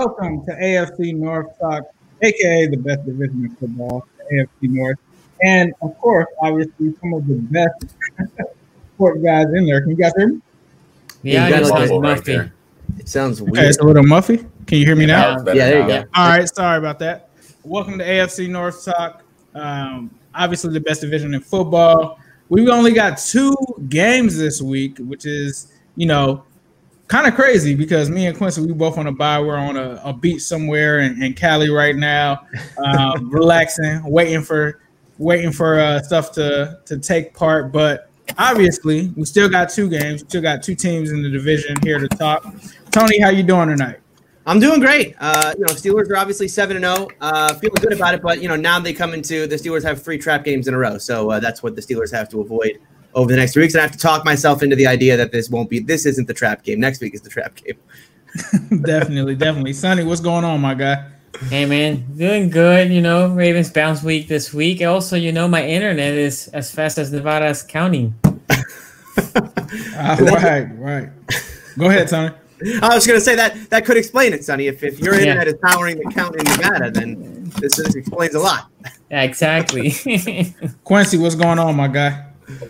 Welcome to AFC North Talk, aka the best division in football, AFC North. And of course, obviously, some of the best sport guys in there. Can you guys hear me? Yeah, Yeah, it you got sounds a muffy. It sounds Okay, weird. it's a little muffy. Can you hear me now? it's Yeah, there you go. All right, sorry about that. Welcome to AFC North Talk. Um, obviously, the best division in football. We've only got two games this week, which is, you know, kind of crazy because me and Quincy, we both on a bye. We're on a, a beach somewhere in, in Cali right now, um, relaxing, waiting for waiting for uh, stuff to to take part. But obviously, we still got two games. We still got two teams in the division here to talk. Tony, how you doing tonight? I'm doing great. Uh, you know, Steelers are obviously seven and zero. Uh, feeling good about it, but you know, now they come into the Steelers have three trap games in a row, so uh, that's what the Steelers have to avoid over the next three weeks. And I have to talk myself into the idea that this won't be. This isn't the trap game. Next week is the trap game. definitely, definitely. Sonny, what's going on, my guy? Hey man, doing good. You know, Ravens bounce week this week. Also, you know, my internet is as fast as Nevada's counting. All ah, right, right. Go ahead, Sonny. I was going to say that that could explain it, Sonny. If, if your Yeah. internet is powering the count in Nevada, then this, this explains a lot. Exactly. Quincy, what's going on, my guy?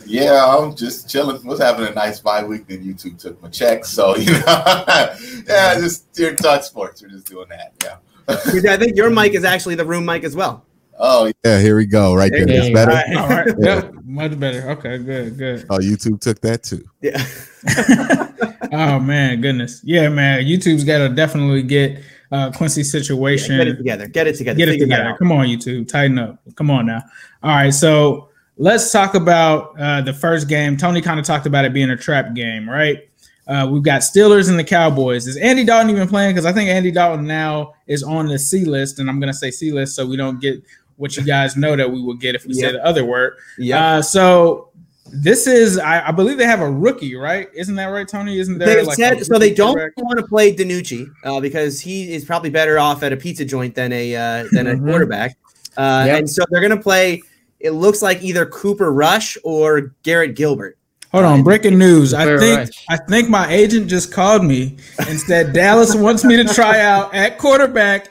Yeah, I'm just chilling. Was having a nice bye week. Then YouTube took my check, so you know, yeah, just here to talk sports. We're just doing that. Yeah. I think your mic is actually the room mic as well. Oh, Yeah, here we go. Right There there. you That's better. All right. Yep. Much better. Okay, good, good. Oh, YouTube took that too. Yeah. Oh man, goodness. Yeah, man. YouTube's gotta definitely get uh Quincy's situation. Get it together. Get it together. Get it Figure together. Come on, YouTube. Tighten up. Come on now. All right. So let's talk about uh, the first game. Tony kind of talked about it being a trap game, right? Uh, we've got Steelers and the Cowboys. Is Andy Dalton even playing? Because I think Andy Dalton now is on the C list, and I'm going to say C list so we don't get what you guys know that we will get if we say the other word. Yeah. Uh, so this is, I, I believe they have a rookie, right? Isn't that right, Tony? Isn't there They like said so. They don't quarterback? want to play DiNucci uh, because he is probably better off at a pizza joint than a uh, than a Mhm. quarterback. Uh, Yep. And so they're going to play. It looks like either Cooper Rush or Garrett Gilbert. Hold on, uh, breaking news. I think I think my agent just called me and said Dallas wants me to try out at quarterback.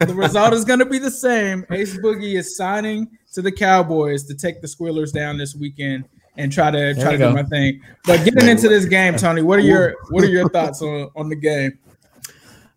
The result is going to be the same. Ace Boogie is signing to the Cowboys to take the Squealers down this weekend and try to try we to do my thing. But getting into this game, Tony, what are your what are your thoughts on on the game?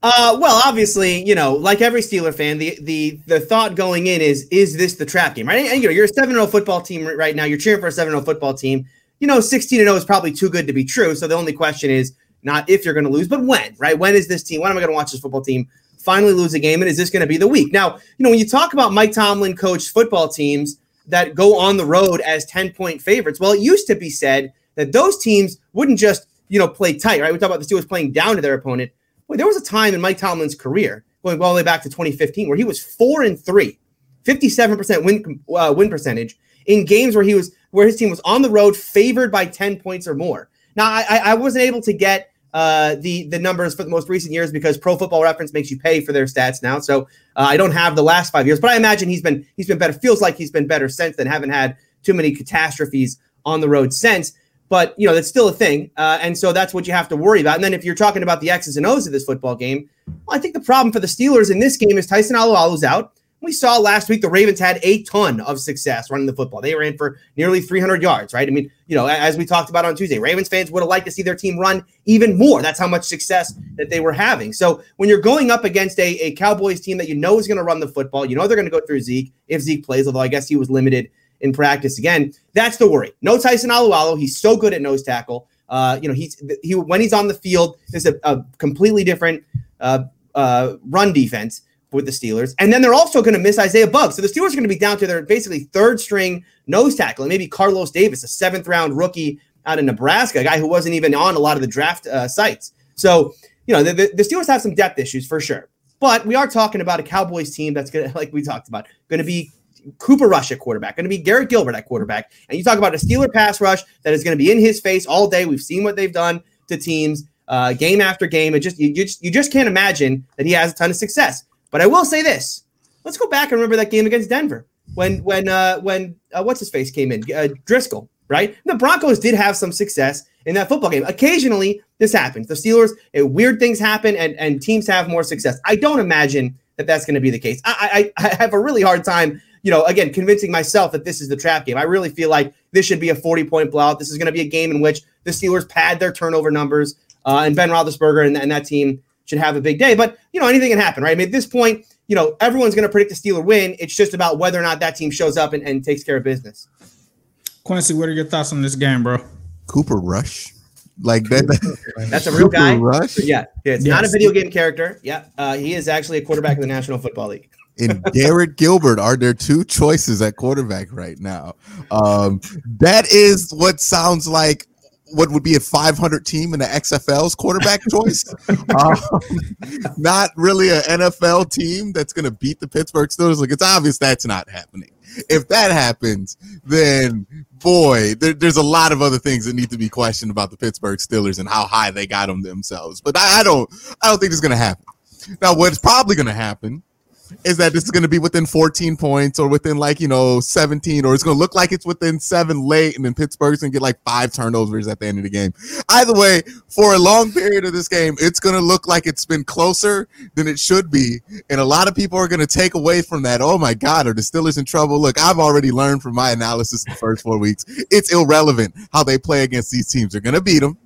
Uh, well, obviously, you know, like every Steeler fan, the the the thought going in is, is this the trap game, right? And you know, you're a seven zero football team right now. You're cheering for a seven zero football team. You know, sixteen zero is probably too good to be true. So the only question is not if you're going to lose, but when, right? When is this team? When am I going to watch this football team finally lose a game? And is this going to be the week? Now, you know, when you talk about Mike Tomlin coached football teams that go on the road as ten point favorites, well, it used to be said that those teams wouldn't just you know play tight, right? We talk about the Steelers playing down to their opponent. There was a time in Mike Tomlin's career, going all the way back to 2015, where he was four and three, 57% win uh, win percentage in games where he was where his team was on the road, favored by 10 points or more. Now, I, I I wasn't able to get uh, the the numbers for the most recent years because Pro Football Reference makes you pay for their stats now, so uh, I don't have the last five years. But I imagine he's been he's been better. Feels like he's been better since then. Haven't had too many catastrophes on the road since but you know that's still a thing, uh, and so that's what you have to worry about. And then if you're talking about the X's and O's of this football game, well, I think the problem for the Steelers in this game is Tyson Alualu's out. We saw last week the Ravens had a ton of success running the football. They ran for nearly 300 yards, right? I mean, you know, as we talked about on Tuesday, Ravens fans would have liked to see their team run even more. That's how much success that they were having. So when you're going up against a, a Cowboys team that you know is going to run the football, you know they're going to go through Zeke if Zeke plays, although I guess he was limited in practice again. That's the worry. No Tyson Alualu. He's so good at nose tackle. Uh, you know, he's he when he's on the field, there's a, a completely different uh, uh, run defense with the Steelers. And then they're also going to miss Isaiah Buggs. So the Steelers are going to be down to their basically third string nose tackle, and maybe Carlos Davis, a seventh round rookie out of Nebraska, a guy who wasn't even on a lot of the draft uh, sites. So, you know, the, the, the Steelers have some depth issues for sure. But we are talking about a Cowboys team that's going to, like we talked about, going to be Cooper Rush at quarterback, going to be Garrett Gilbert at quarterback. And you talk about a Steeler pass rush that is going to be in his face all day. We've seen what they've done to teams uh, game after game. It just you, you just you just can't imagine that he has a ton of success. But I will say this: let's go back and remember that game against Denver when when uh, when uh, what's his face came in uh, Driskel, right? The Broncos did have some success in that football game. Occasionally, this happens. The Steelers, uh, weird things happen, and, and teams have more success. I don't imagine that that's going to be the case. I, I, I have a really hard time, you know, again, convincing myself that this is the trap game. I really feel like this should be a 40 point blowout. This is going to be a game in which the Steelers pad their turnover numbers, uh, and Ben Roethlisberger and, and that team should have a big day. But, you know, anything can happen, right? I mean, at this point, you know, everyone's going to predict the Steeler win. It's just about whether or not that team shows up and, and takes care of business. Quincy, what are your thoughts on this game, bro? Cooper Rush, like that. That's a real Cooper guy. Rush Yeah, yeah, it's not a video game character. Yeah, uh, he is actually a quarterback in the National Football League. And Garrett Gilbert are their two choices at quarterback right now. Um, that is what sounds like what would be a 500 team in the XFL's quarterback choice. Um, not really an NFL team that's going to beat the Pittsburgh Steelers. Like it's obvious that's not happening. If that happens, then boy, there, there's a lot of other things that need to be questioned about the Pittsburgh Steelers and how high they got them themselves. But I, I don't, I don't think it's going to happen. Now, what's probably going to happen is that this is going to be within 14 points or within like you know 17 or it's going to look like it's within seven late and then pittsburgh's going to get like five turnovers at the end of the game. Either way for a long period of this game it's going to look like it's been closer than it should be and a lot of people are going to take away from that. Oh my god are the steelers in trouble? Look i've already learned from my analysis the first four weeks it's irrelevant how they play against these teams. They're going to beat them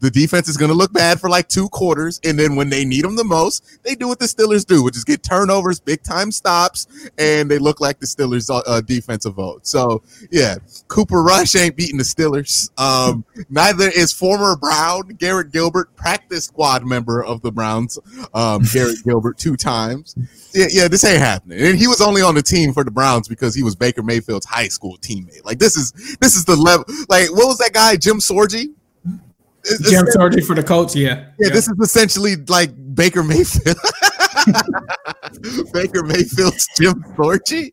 the defense is going to look bad for like two quarters, and then when they need them the most, they do what the Steelers do, which is get turnovers, big time stops, and they look like the Steelers' uh, uh, defensive vote. So yeah, Cooper Rush ain't beating the Steelers. Um, neither is former Brown Garrett Gilbert, practice squad member of the Browns, um, Garrett Gilbert two times. Yeah, yeah, this ain't happening. And he was only on the team for the Browns because he was Baker Mayfield's high school teammate. Like this is this is the level. Like what was that guy, Jim Sorgi? It's- Jim it's- for the Colts, yeah. yeah, this is essentially like Baker Mayfield. Baker Mayfield's Jim Sorgi.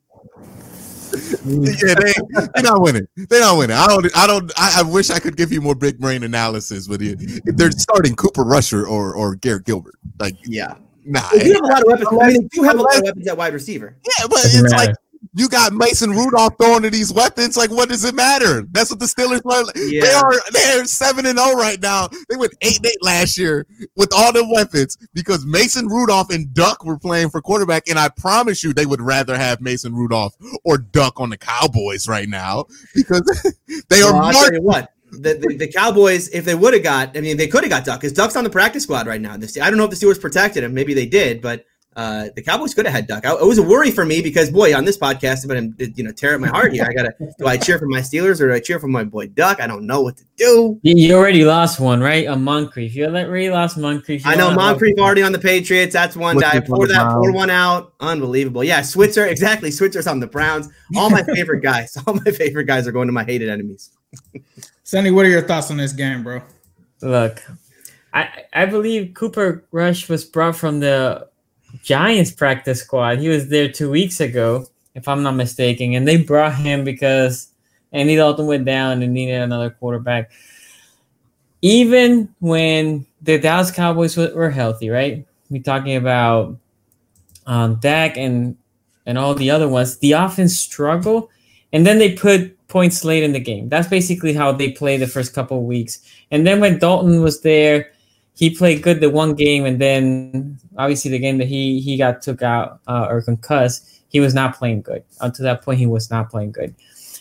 yeah, they they're not winning. They're not winning. I don't. I don't. I, I wish I could give you more big brain analysis, but it, they're starting Cooper Rusher or or Garrett Gilbert. Like, Yeah, nah. they do have a lot of weapons. I mean, they do have a lot of weapons at wide receiver. Yeah, but it's matter. like you got Mason Rudolph throwing to these weapons. Like, what does it matter? That's what the Steelers are. They are they're seven and zero right now. They went eight eight last year with all the weapons because Mason Rudolph and Duck were playing for quarterback. And I promise you, they would rather have Mason Rudolph or Duck on the Cowboys right now because they are I'll tell you what. The, the, the Cowboys, if they would have got, I mean, they could have got Duck because Duck's on the practice squad right now. I don't know if the Steelers protected him. Maybe they did, but uh, the Cowboys could have had Duck. I, it was a worry for me because, boy, on this podcast, I'm going to you know tear up my heart here. I gotta do I cheer for my Steelers or do I cheer for my boy Duck? I don't know what to do. You, you already lost one, right? On Moncrief. You already lost Moncrief. You I know lost- Moncrief already on the Patriots. That's one Switzer guy. Pour that, pour one out. Unbelievable. Yeah, Switzer. Exactly. Switzer's on the Browns. All my favorite guys. All my favorite guys are going to my hated enemies. Sonny, what are your thoughts on this game, bro? Look, I I believe Cooper Rush was brought from the Giants practice squad. He was there two weeks ago, if I'm not mistaken, and they brought him because Andy Dalton went down and needed another quarterback. Even when the Dallas Cowboys were, healthy, right? We're talking about um, Dak and and all the other ones. The offense struggle, and then they put points late in the game. That's basically how they play the first couple of weeks. And then when Dalton was there, he played good the one game, and then obviously the game that he he got took out uh, or concussed, he was not playing good. Up to that point, he was not playing good.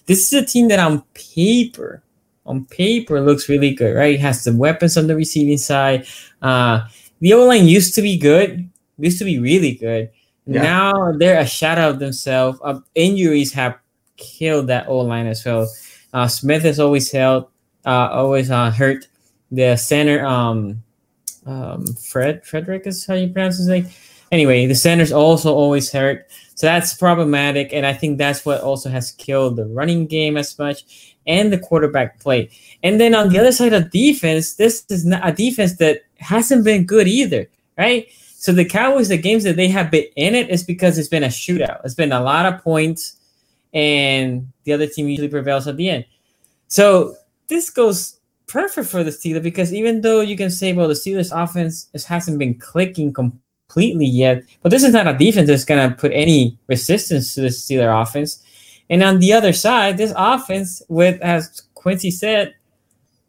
This is a team that on paper, on paper looks really good, right? It has the weapons on the receiving side. Uh, the O line used to be good, used to be really good. Yeah. Now they're a shadow of themselves. Uh, injuries have killed that O line as well. Uh, Smith has always held, uh, always uh, hurt. The center, um, um, Fred Frederick is how you pronounce his name. Anyway, the center's also always hurt, so that's problematic, and I think that's what also has killed the running game as much and the quarterback play. And then on the other side of defense, this is not a defense that hasn't been good either, right? So the Cowboys, the games that they have been in it is because it's been a shootout. It's been a lot of points, and the other team usually prevails at the end. So this goes perfect for the Steelers because even though you can say, well, the Steelers offense hasn't been clicking completely yet, but this is not a defense that's going to put any resistance to the Steeler offense. And on the other side, this offense, with as Quincy said,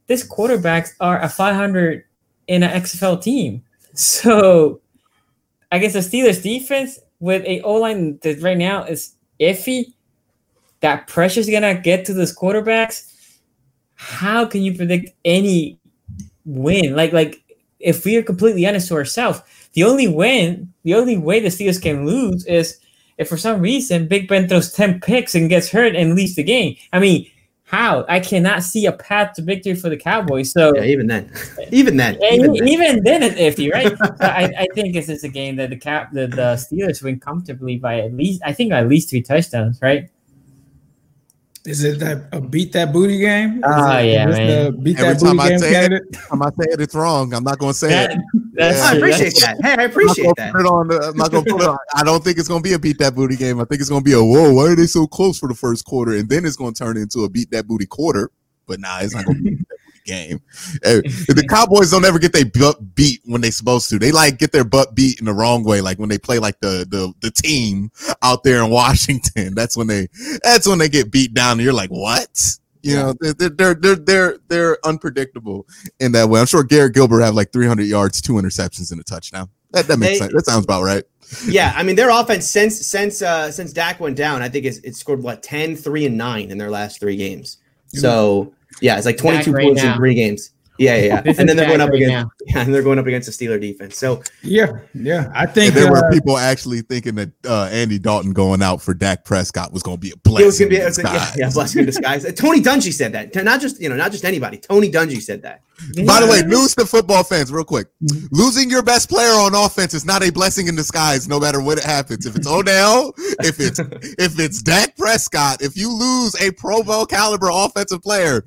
these quarterbacks are a 500 in an XFL team. So I guess the Steelers defense with a O line that right now is iffy, that pressure is gonna get to those quarterbacks. How can you predict any win? Like, like if we are completely honest to ourselves, the only win, the only way the Steelers can lose is if for some reason Big Ben throws 10 picks and gets hurt and leaves the game. I mean, how? I cannot see a path to victory for the Cowboys. So yeah, even then, even then, even, then, even then it's iffy, right? I, I think this is a game that the cap the, the Steelers win comfortably by at least I think at least three touchdowns, right? Is it that a beat that booty game? Oh yeah, man. beat Every that booty game say candidate? It, time I say it, it's wrong. I'm not going to say that, it. Yeah. I appreciate that. Hey, I appreciate that. Put it on the, I'm not going to put it on. I don't think it's going to be a beat that booty game. I think it's going to be a whoa. Why are they so close for the first quarter? And then it's going to turn into a beat that booty quarter. But nah, it's not going to be game. the Cowboys don't ever get their butt beat when they supposed to. They like get their butt beat in the wrong way, like when they play like the the the team out there in Washington. That's when they that's when they get beat down. And you're like, what? You know, they're, they're they're they're they're unpredictable in that way. I'm sure Garrett Gilbert had like 300 yards, two interceptions, and a touchdown. That that makes they, sense. That sounds about right. Yeah, I mean their offense since since uh since Dak went down, I think it's, it's scored what 10, 3, and 9 in their last three games. So yeah, it's like 22 right points now. in three games. Yeah, yeah, yeah. and then they're going up right against now. yeah, and they're going up against the Steeler defense. So yeah, yeah. I think and there uh, were people actually thinking that uh, Andy Dalton going out for Dak Prescott was going to be a blessing. It was going to be a, yeah, yeah, blessing in disguise. Tony Dungy said that. Not just you know, not just anybody. Tony Dungy said that. By the way, news to football fans, real quick: losing your best player on offense is not a blessing in disguise. No matter what it happens, if it's Odell, if it's if it's Dak Prescott, if you lose a Pro Bowl caliber offensive player,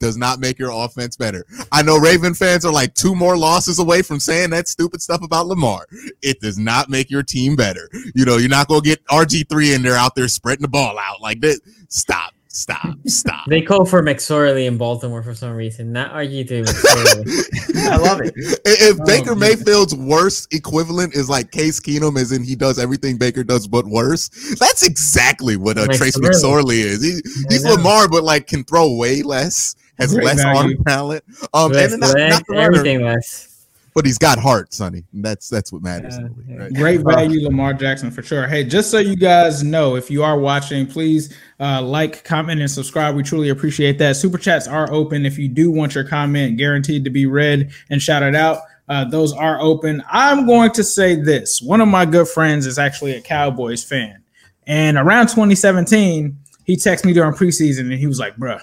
does not make your offense better. I know Raven fans are like two more losses away from saying that stupid stuff about Lamar. It does not make your team better. You know, you're not going to get RG3 in there out there spreading the ball out like that. Stop. Stop, stop. They call for McSorley in Baltimore for some reason. Not RG3 I love it. If oh, Baker man. Mayfield's worst equivalent is like Case Keenum, as in he does everything Baker does but worse, that's exactly what uh, Trace McSorley is. He, he's Lamar, but like can throw way less has Great less value. arm talent. Um, less and not, not everything less. But he's got heart, Sonny. That's that's what matters. Yeah, right? Great value, Lamar Jackson for sure. Hey, just so you guys know, if you are watching, please uh, like, comment, and subscribe. We truly appreciate that. Super chats are open. If you do want your comment guaranteed to be read and shouted out, uh, those are open. I'm going to say this: one of my good friends is actually a Cowboys fan, and around 2017, he texted me during preseason, and he was like, "Bruh."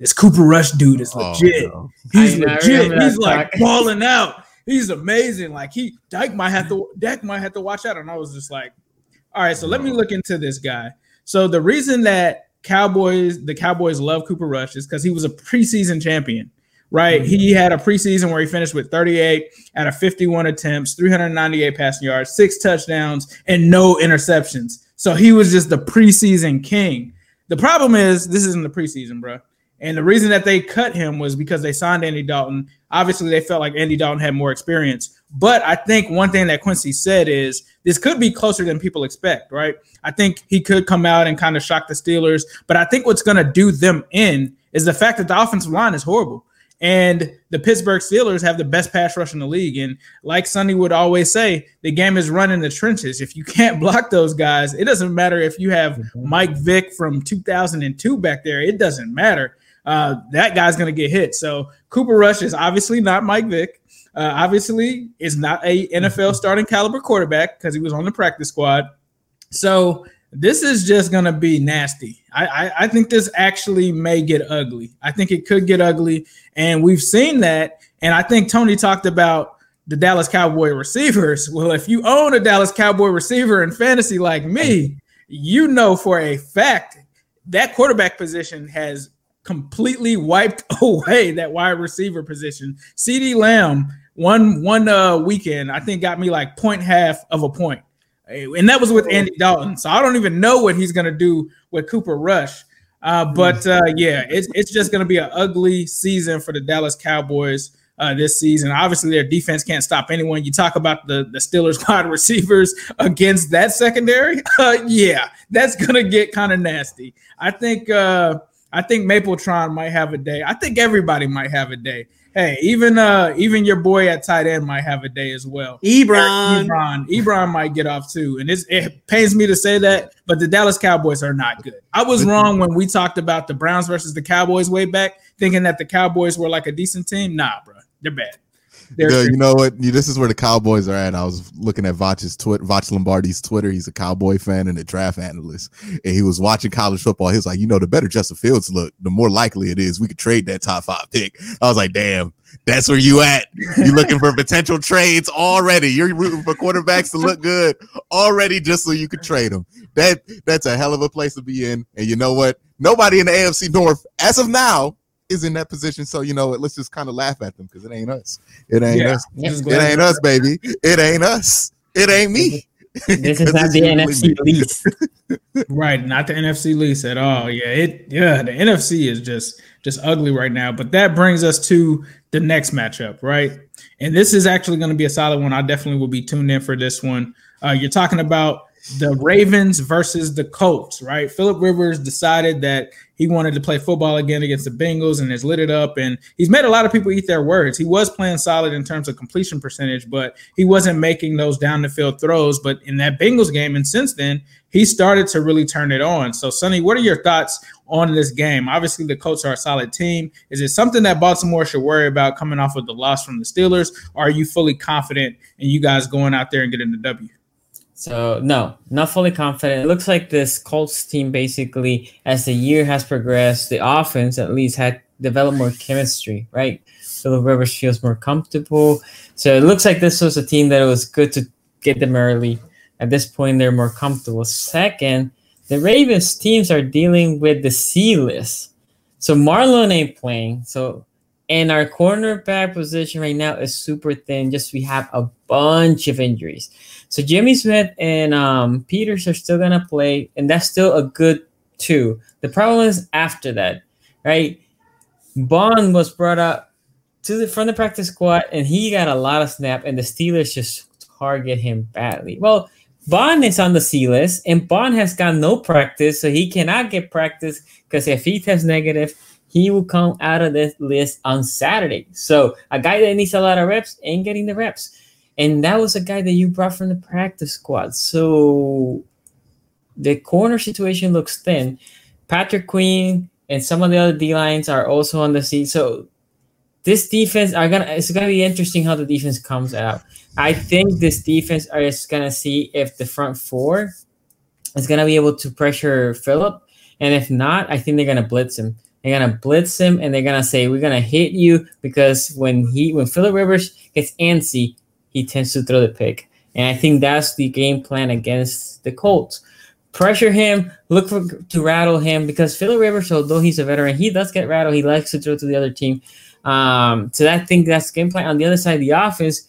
This Cooper Rush dude is oh, legit. Oh, no. He's legit. He's like balling out. He's amazing. Like he Dyke might have to Dak might have to watch out. And I was just like, all right, so let me look into this guy. So the reason that Cowboys, the Cowboys love Cooper Rush is because he was a preseason champion, right? Mm-hmm. He had a preseason where he finished with 38 out of 51 attempts, 398 passing yards, six touchdowns, and no interceptions. So he was just the preseason king. The problem is this isn't the preseason, bro. And the reason that they cut him was because they signed Andy Dalton. Obviously, they felt like Andy Dalton had more experience. But I think one thing that Quincy said is this could be closer than people expect, right? I think he could come out and kind of shock the Steelers. But I think what's going to do them in is the fact that the offensive line is horrible. And the Pittsburgh Steelers have the best pass rush in the league. And like Sonny would always say, the game is run in the trenches. If you can't block those guys, it doesn't matter if you have mm-hmm. Mike Vick from 2002 back there. It doesn't matter uh, that guy's going to get hit. So Cooper Rush is obviously not Mike Vick. Uh, obviously, is not a NFL starting caliber quarterback because he was on the practice squad. So this is just going to be nasty. I, I, I think this actually may get ugly. I think it could get ugly, and we've seen that. And I think Tony talked about the Dallas Cowboy receivers. Well, if you own a Dallas Cowboy receiver in fantasy like me, you know for a fact that quarterback position has completely wiped away that wide receiver position. CeeDee Lamb one one uh weekend, I think got me like point half of a point. And that was with Andy Dalton. So I don't even know what he's gonna do with Cooper Rush. Uh, but uh, yeah, it's it's just gonna be an ugly season for the Dallas Cowboys. Uh, this season. Obviously, their defense can't stop anyone. You talk about the, the Steelers wide receivers against that secondary. Uh, yeah, that's going to get kind of nasty. I think uh, I think Mapletron might have a day. I think everybody might have a day. Hey, even uh even your boy at tight end might have a day as well. Ebron. Ebron, Ebron might get off too. And it's, it pains me to say that, but the Dallas Cowboys are not good. I was wrong when we talked about the Browns versus the Cowboys way back, thinking that the Cowboys were like a decent team. Nah, bro, they're bad. Yeah, you know what? This is where the Cowboys are at. I was looking at Voch's Twitter, Voch Lombardi's Twitter. He's a Cowboy fan and a draft analyst, and he was watching college football. He was like, you know, the better Justin Fields look, the more likely it is we could trade that top five pick. I was like, damn, that's where you at. You looking for potential trades already. You're rooting for quarterbacks to look good already, just so you could trade them. That that's a hell of a place to be in. And you know what? Nobody in the AFC North, as of now, is in that position. So you know? Let's just kind of laugh at them because it ain't us. It ain't Yeah. us. Just It ain't us, baby. It ain't us. It ain't me. This is 'Cause not the NFC me. least. Right, not the NFC lease at all. Yeah, it yeah, the NFC is just just ugly right now. But that brings us to the next matchup, right? And this is actually going to be a solid one. I definitely will be tuned in for this one. Uh, you're talking about the Ravens versus the Colts, right? Philip Rivers decided that he wanted to play football again against the Bengals and has lit it up. And he's made a lot of people eat their words. He was playing solid in terms of completion percentage, but he wasn't making those down the field throws. But in that Bengals game, and since then, he started to really turn it on. So, Sonny, what are your thoughts on this game? Obviously, the Colts are a solid team. Is it something that Baltimore should worry about coming off of the loss from the Steelers? Or are you fully confident in you guys going out there and getting the W? So no, not fully confident. It looks like this Colts team basically, as the year has progressed, the offense at least had developed more chemistry, right? Philip Rivers feels more comfortable. So it looks like this was a team that it was good to get them early. At this point, they're more comfortable. Second, the Ravens teams are dealing with the C list. So Marlon ain't playing. So and our cornerback position right now is super thin. Just we have a bunch of injuries. So Jimmy Smith and um, Peters are still gonna play, and that's still a good two. The problem is after that, right? Bond was brought up to the from the practice squad, and he got a lot of snap, and the Steelers just target him badly. Well, Bond is on the C list, and Bond has got no practice, so he cannot get practice because if he tests negative, he will come out of this list on Saturday. So a guy that needs a lot of reps ain't getting the reps. And that was a guy that you brought from the practice squad. So the corner situation looks thin. Patrick Queen and some of the other D lines are also on the seat. So this defense are gonna it's gonna be interesting how the defense comes out. I think this defense is gonna see if the front four is gonna be able to pressure Philip. And if not, I think they're gonna blitz him. They're gonna blitz him and they're gonna say, We're gonna hit you because when he when Philip Rivers gets antsy, he tends to throw the pick. And I think that's the game plan against the Colts. Pressure him, look for to rattle him because Philip Rivers, although he's a veteran, he does get rattled. He likes to throw to the other team. Um, so I think that's game plan. On the other side of the offense,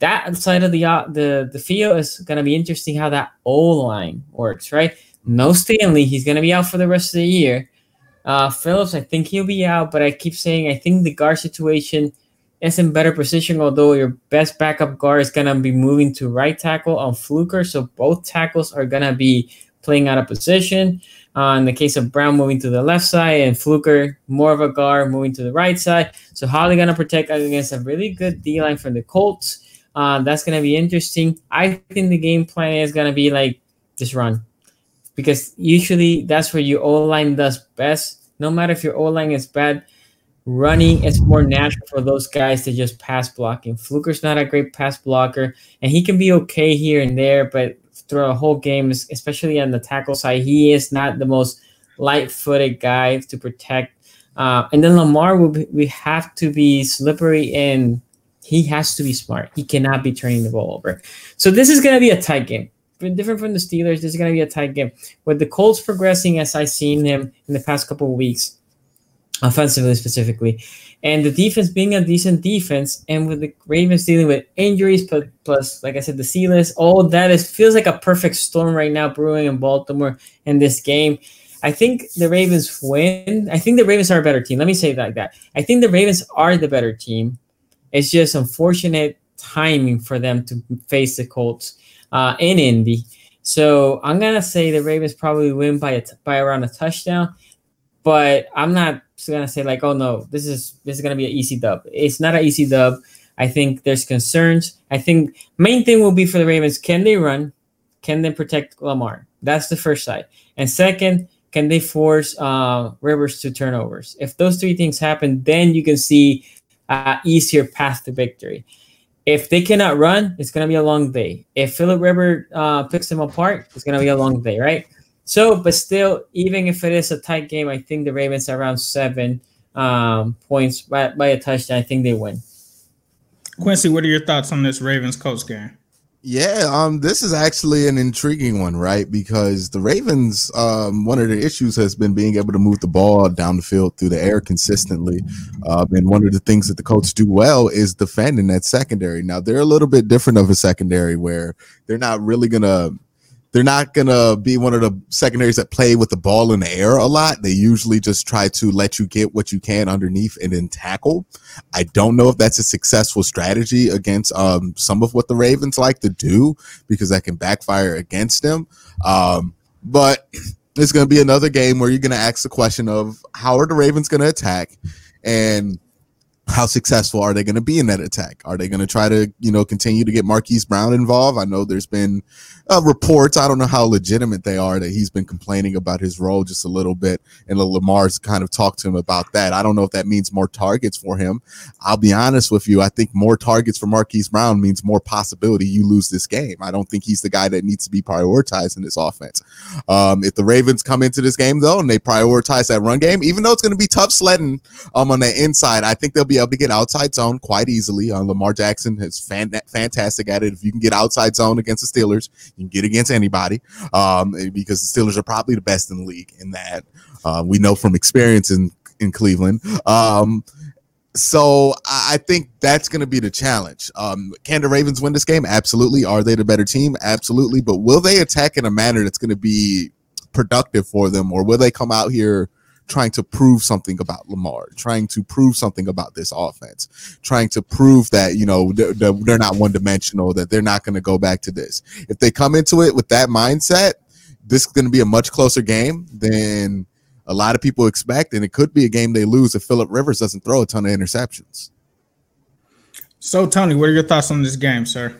that side of the uh, the the field is gonna be interesting how that O line works, right? No Stanley, he's gonna be out for the rest of the year. Uh, Phillips, I think he'll be out, but I keep saying I think the guard situation is in better position, although your best backup guard is gonna be moving to right tackle on Fluker, so both tackles are gonna be playing out of position. Uh, in the case of Brown moving to the left side and Fluker more of a guard moving to the right side. So how are they gonna protect against a really good D line from the Colts? Uh, that's gonna be interesting. I think the game plan is gonna be like just run because usually that's where your O line does best. No matter if your O line is bad, running is more natural for those guys to just pass blocking. Fluker's not a great pass blocker, and he can be okay here and there, but throughout a whole game, especially on the tackle side, he is not the most light-footed guy to protect. Uh, and then Lamar will be, we have to be slippery and he has to be smart. He cannot be turning the ball over. So this is going to be a tight game. Different from the Steelers, this is going to be a tight game. With the Colts progressing as I've seen them in the past couple of weeks, offensively specifically, and the defense being a decent defense, and with the Ravens dealing with injuries, plus, plus like I said, the list, all that is feels like a perfect storm right now brewing in Baltimore in this game. I think the Ravens win. I think the Ravens are a better team. Let me say it like that. I think the Ravens are the better team. It's just unfortunate timing for them to face the Colts uh, in Indy. So I'm gonna say the Ravens probably win by a t- by around a touchdown. But I'm not gonna say like, oh no, this is this is gonna be an easy dub. It's not an easy dub. I think there's concerns. I think main thing will be for the Ravens: can they run? Can they protect Lamar? That's the first side. And second, can they force uh, Rivers to turnovers? If those three things happen, then you can see easier path to victory. If they cannot run, it's gonna be a long day. If Philip Rivers uh, picks them apart, it's gonna be a long day, right? So, but still, even if it is a tight game, I think the Ravens are around seven um, points by, by a touchdown. I think they win. Quincy, what are your thoughts on this Ravens Colts game? Yeah, um, this is actually an intriguing one, right? Because the Ravens, um, one of the issues has been being able to move the ball down the field through the air consistently. Um, and one of the things that the Colts do well is defending that secondary. Now they're a little bit different of a secondary where they're not really gonna they're not gonna be one of the secondaries that play with the ball in the air a lot. They usually just try to let you get what you can underneath and then tackle. I don't know if that's a successful strategy against um, some of what the Ravens like to do because that can backfire against them. Um, but it's going to be another game where you're going to ask the question of how are the Ravens going to attack and how successful are they going to be in that attack? Are they going to try to, you know, continue to get Marquise Brown involved? I know there's been uh, reports. I don't know how legitimate they are that he's been complaining about his role just a little bit, and Lamar's kind of talked to him about that. I don't know if that means more targets for him. I'll be honest with you. I think more targets for Marquise Brown means more possibility you lose this game. I don't think he's the guy that needs to be prioritized in this offense. Um, if the Ravens come into this game though and they prioritize that run game, even though it's going to be tough sledding um, on the inside, I think they'll be able to get outside zone quite easily. Uh, Lamar Jackson is fan- fantastic at it. If you can get outside zone against the Steelers, you can get against anybody um, because the Steelers are probably the best in the league in that. Uh, we know from experience in, in Cleveland. Um, so I think that's going to be the challenge. Um, can the Ravens win this game? Absolutely. Are they the better team? Absolutely. But will they attack in a manner that's going to be productive for them, or will they come out here trying to prove something about Lamar, trying to prove something about this offense, trying to prove that, you know, they're, they're not one dimensional, that they're not going to go back to this. If they come into it with that mindset, this is going to be a much closer game than a lot of people expect. And it could be a game they lose if Philip Rivers doesn't throw a ton of interceptions. So, Tony, what are your thoughts on this game, sir?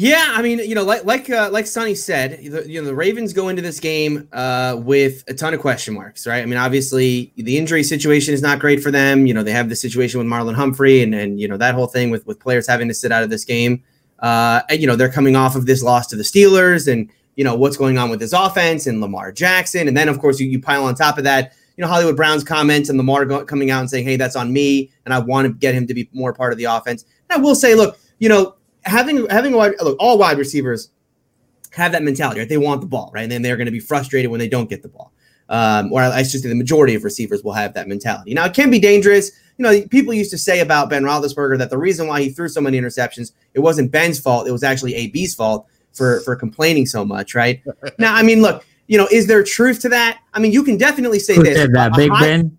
Yeah, I mean, you know, like like uh, like Sonny said, the, you know, the Ravens go into this game uh, with a ton of question marks, right? I mean, obviously, the injury situation is not great for them. You know, they have the situation with Marlon Humphrey, and and you know that whole thing with with players having to sit out of this game. Uh, and, you know, they're coming off of this loss to the Steelers, and you know what's going on with this offense and Lamar Jackson, and then of course you, you pile on top of that, you know, Hollywood Brown's comments and Lamar go, coming out and saying, "Hey, that's on me," and I want to get him to be more part of the offense. And I will say, look, you know having having a wide look, all wide receivers have that mentality, right? They want the ball, right? And then they're going to be frustrated when they don't get the ball. Um, or I should say the majority of receivers will have that mentality. Now it can be dangerous. You know, people used to say about Ben Roethlisberger that the reason why he threw so many interceptions, it wasn't Ben's fault, it was actually AB's fault for for complaining so much, right? now, I mean, look, you know, is there truth to that? I mean, you can definitely say Who this. said that, a Big high, Ben?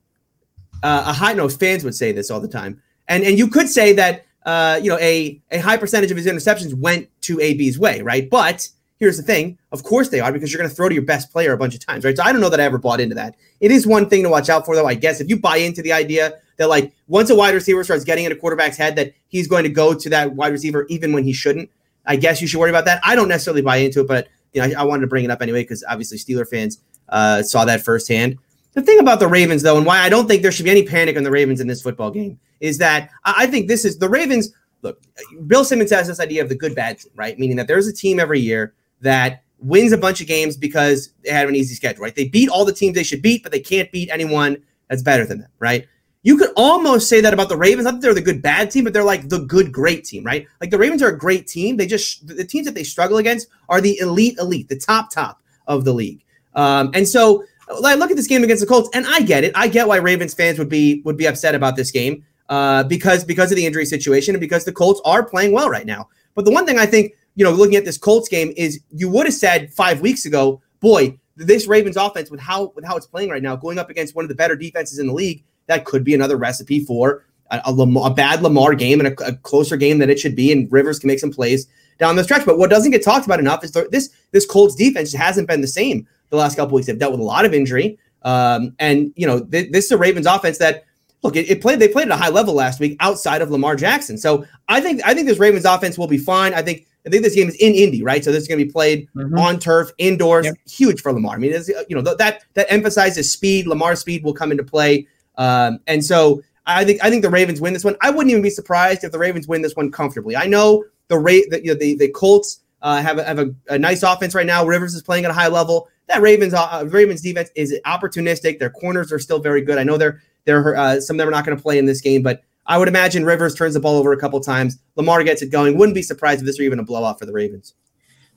uh, a high no fans would say this all the time, and and you could say that uh, you know, a, a high percentage of his interceptions went to AB's way, right? But here's the thing of course they are because you're going to throw to your best player a bunch of times, right? So I don't know that I ever bought into that. It is one thing to watch out for, though, I guess. If you buy into the idea that, like, once a wide receiver starts getting in a quarterback's head, that he's going to go to that wide receiver even when he shouldn't, I guess you should worry about that. I don't necessarily buy into it, but, you know, I, I wanted to bring it up anyway because obviously Steeler fans uh, saw that firsthand. The thing about the Ravens, though, and why I don't think there should be any panic on the Ravens in this football game is that I think this is the Ravens look, Bill Simmons has this idea of the good bad team, right? Meaning that there's a team every year that wins a bunch of games because they have an easy schedule, right? They beat all the teams they should beat, but they can't beat anyone that's better than them, right? You could almost say that about the Ravens. Not that they're the good bad team, but they're like the good great team, right? Like the Ravens are a great team. They just the teams that they struggle against are the elite elite, the top top of the league. Um, and so I look at this game against the Colts, and I get it. I get why Ravens fans would be would be upset about this game uh, because because of the injury situation and because the Colts are playing well right now. But the one thing I think, you know, looking at this Colts game is you would have said five weeks ago, boy, this Ravens offense with how with how it's playing right now, going up against one of the better defenses in the league, that could be another recipe for a, a, Lamar, a bad Lamar game and a, a, closer game than it should be. And Rivers can make some plays down the stretch. But what doesn't get talked about enough is this this Colts defense hasn't been the same the last couple weeks. They've dealt with a lot of injury. Um, and you know, th- this is a Ravens offense that look, it, it, played they played at a high level last week outside of Lamar Jackson. So I think I think this Ravens offense will be fine. I think I think this game is in Indy, right? So this is going to be played mm-hmm. on turf, indoors. Yep. Huge for Lamar. I mean, you know that that emphasizes speed. Lamar's speed will come into play, um, and so I think I think the Ravens win this one. I wouldn't even be surprised if the Ravens win this one comfortably. I know the rate that you know, the the Colts uh, have a, have a, a, nice offense right now. Rivers is playing at a high level. That Ravens uh, Ravens defense is opportunistic. Their corners are still very good. I know they're they're uh, some of them are not going to play in this game, but I would imagine Rivers turns the ball over a couple times. Lamar gets it going. Wouldn't be surprised if this were even a blowout for the Ravens.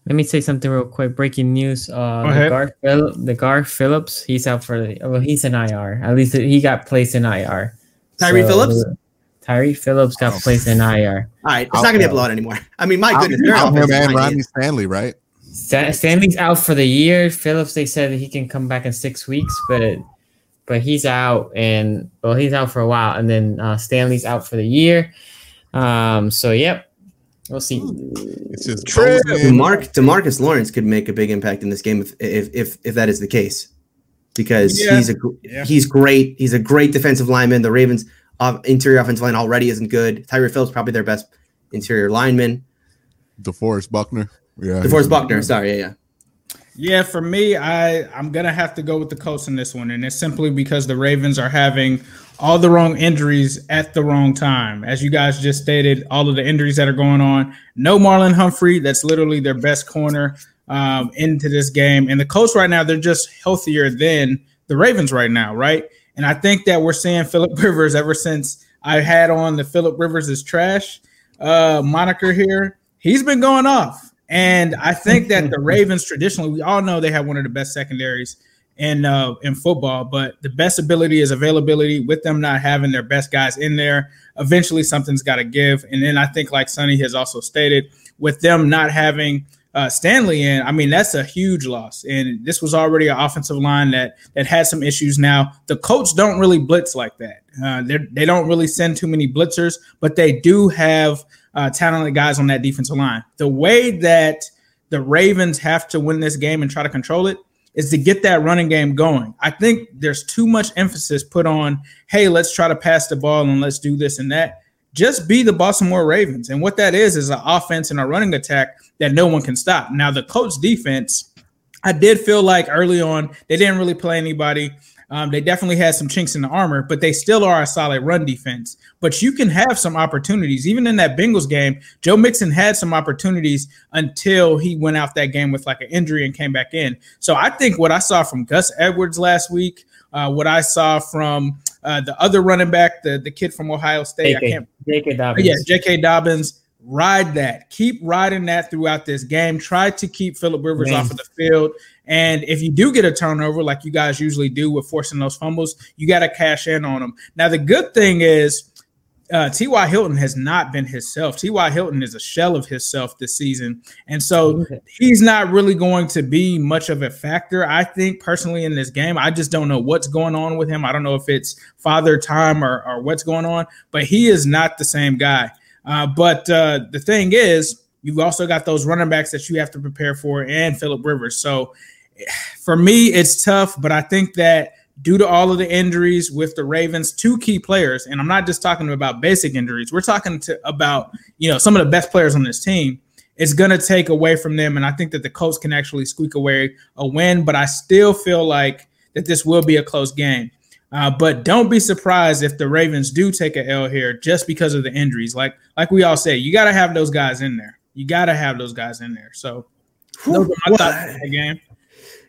Let me say something real quick. Breaking news: uh, the Gar, the Gar Phillips, he's out for the. Well, he's in IR. At least he got placed in IR. Tyree so, Phillips. Tyree Phillips got placed in IR. All right, it's not gonna be a blowout anymore. I mean, my goodness, they're out man. Ronnie Stanley, right? Stanley's out for the year. Phillips, they said he can come back in six weeks, but but he's out and well, he's out for a while, and then uh, Stanley's out for the year. Um, so yep, we'll see. It's just true. Demarc- Demarcus Lawrence could make a big impact in this game if if if, if that is the case, because yeah. he's a yeah. he's great. He's a great defensive lineman. The Ravens' uh, interior offensive line already isn't good. Tyree Phillips probably their best interior lineman. DeForest Buckner. Yeah. DeForest Buckner. Sorry. Yeah. Yeah. Yeah, for me, I I'm gonna have to go with the Colts in this one, and it's simply because the Ravens are having all the wrong injuries at the wrong time. As you guys just stated, all of the injuries that are going on. No Marlon Humphrey, that's literally their best corner um, into this game, and the Colts right now they're just healthier than the Ravens right now, right? And I think that we're seeing Philip Rivers ever since I had on the Philip Rivers is trash uh, moniker here. He's been going off and I think that the Ravens traditionally, we all know they have one of the best secondaries in uh, in football, but the best ability is availability. With them not having their best guys in there, eventually something's got to give. And then I think, like Sonny has also stated, with them not having uh, Stanley in, I mean that's a huge loss. And this was already an offensive line that that had some issues. Now the Colts don't really blitz like that. Uh, they don't really send too many blitzers, but they do have uh, talented guys on that defensive line. The way that the Ravens have to win this game and try to control it is to get that running game going. I think there's too much emphasis put on, hey, let's try to pass the ball and let's do this and that. Just be the Baltimore Ravens. And what that is is an offense and a running attack that no one can stop. Now, the Colts defense, I did feel like early on they didn't really play anybody um, they definitely had some chinks in the armor, but they still are a solid run defense. But you can have some opportunities. Even in that Bengals game, Joe Mixon had some opportunities until he went out that game with like an injury and came back in. So I think what I saw from Gus Edwards last week, uh, what I saw from uh, the other running back, the, the kid from Ohio State, JK, I can't. J.K. Dobbins. Yeah, J.K. Dobbins ride that. Keep riding that throughout this game. Try to keep Philip Rivers Man. off of the field. And if you do get a turnover, like you guys usually do with forcing those fumbles, you got to cash in on them. Now, the good thing is, uh, T.Y. Hilton has not been himself. T.Y. Hilton is a shell of himself this season. And so he's not really going to be much of a factor, I think, personally, in this game. I just don't know what's going on with him. I don't know if it's father time or, or what's going on, but he is not the same guy. Uh, but uh, the thing is, you've also got those running backs that you have to prepare for and Philip Rivers. So for me, it's tough, but I think that due to all of the injuries with the Ravens, two key players, and I'm not just talking about basic injuries, we're talking to, about you know some of the best players on this team. It's going to take away from them, and I think that the Colts can actually squeak away a win. But I still feel like that this will be a close game. Uh, but don't be surprised if the Ravens do take a L here just because of the injuries. Like like we all say, you got to have those guys in there. You got to have those guys in there. So those are my thoughts the game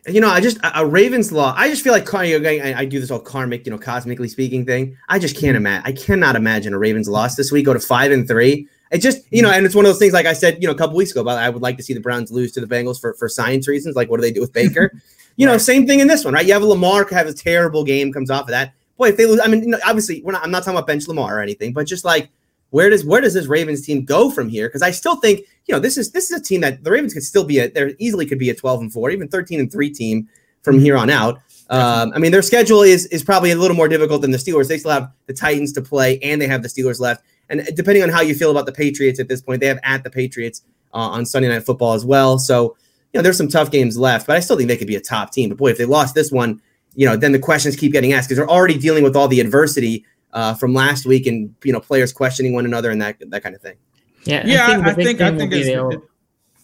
you know, I just a Ravens law. I just feel like I, I do this whole karmic, you know, cosmically speaking thing. I just can't mm-hmm. imagine. I cannot imagine a Ravens loss this week. Go to five and three. It just, you know, mm-hmm. and it's one of those things. Like I said, you know, a couple weeks ago, about I would like to see the Browns lose to the Bengals for for science reasons. Like, what do they do with Baker? you know, same thing in this one, right? You have a Lamar have a terrible game, comes off of that. Boy, if they lose, I mean, you know, obviously, we're not. I'm not talking about bench Lamar or anything, but just like where does where does this Ravens team go from here? Because I still think you know this is this is a team that the Ravens could still be a there easily could be a 12 and four, even 13 and three team from here on out. Um, I mean, their schedule is is probably a little more difficult than the Steelers. They still have the Titans to play, and they have the Steelers left. And depending on how you feel about the Patriots at this point, they have at the Patriots uh, on Sunday Night Football as well. So you know, there's some tough games left, but I still think they could be a top team. But boy, if they lost this one, you know, then the questions keep getting asked because they're already dealing with all the adversity uh, from last week and you know players questioning one another and that that kind of thing. Yeah, Yeah, I- the I big think- I think will be it's- the-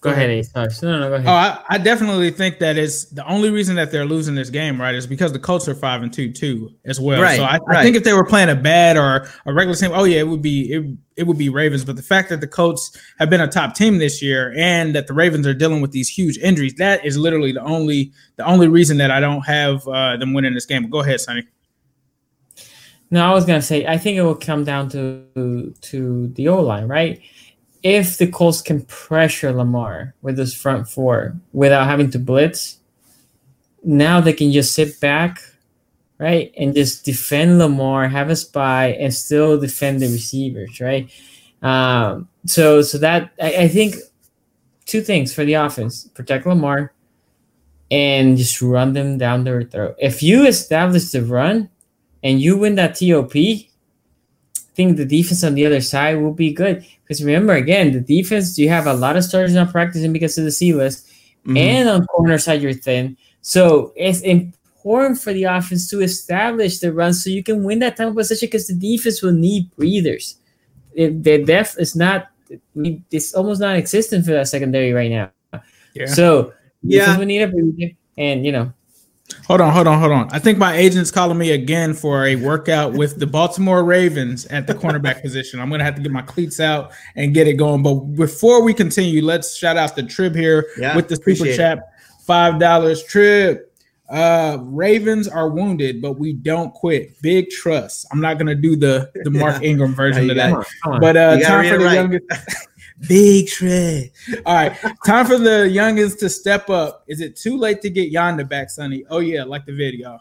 Go ahead, Ace. Sorry. No, no, go ahead. Oh, I, I definitely think that it's the only reason that they're losing this game, right? Is because the Colts are five and two too as well. Right, so I, I think if they were playing a bad or a regular team, oh yeah, it would be it, it would be Ravens. But the fact that the Colts have been a top team this year and that the Ravens are dealing with these huge injuries, that is literally the only the only reason that I don't have uh, them winning this game. But Go ahead, Sonny. No, I was gonna say I think it will come down to to the O line, right? If the Colts can pressure Lamar with this front four without having to blitz, now they can just sit back, right, and just defend Lamar, have a spy, and still defend the receivers, right? Um, so so that I, I think two things for the offense: protect Lamar and just run them down their throat. If you establish the run and you win that TOP, think the defense on the other side will be good. Because remember, again, the defense, you have a lot of starters not practicing because of the C list, Mhm. and on corner side, you're thin. So it's important for the offense to establish the run so you can win that time of possession because the defense will need breathers. It, the depth is not, it's almost non existent for that secondary right now. Yeah. So, Yeah. defense will need a breather. And, you know, Hold on, hold on, hold on. I think my agent's calling me again for a workout with the Baltimore Ravens at the cornerback position. I'm gonna have to get my cleats out and get it going. But before we continue, let's shout out the Trib here Yeah, with the super chat. Five dollars Trib. Uh Ravens are wounded, but we don't quit. Big trust. I'm not gonna do the the Mark Ingram version of that. come on, come on. But uh, time for the right. youngest. Big shred. All right, time for the youngest to step up. Is it too late to get Yanda back, Sonny? Oh yeah, like the video.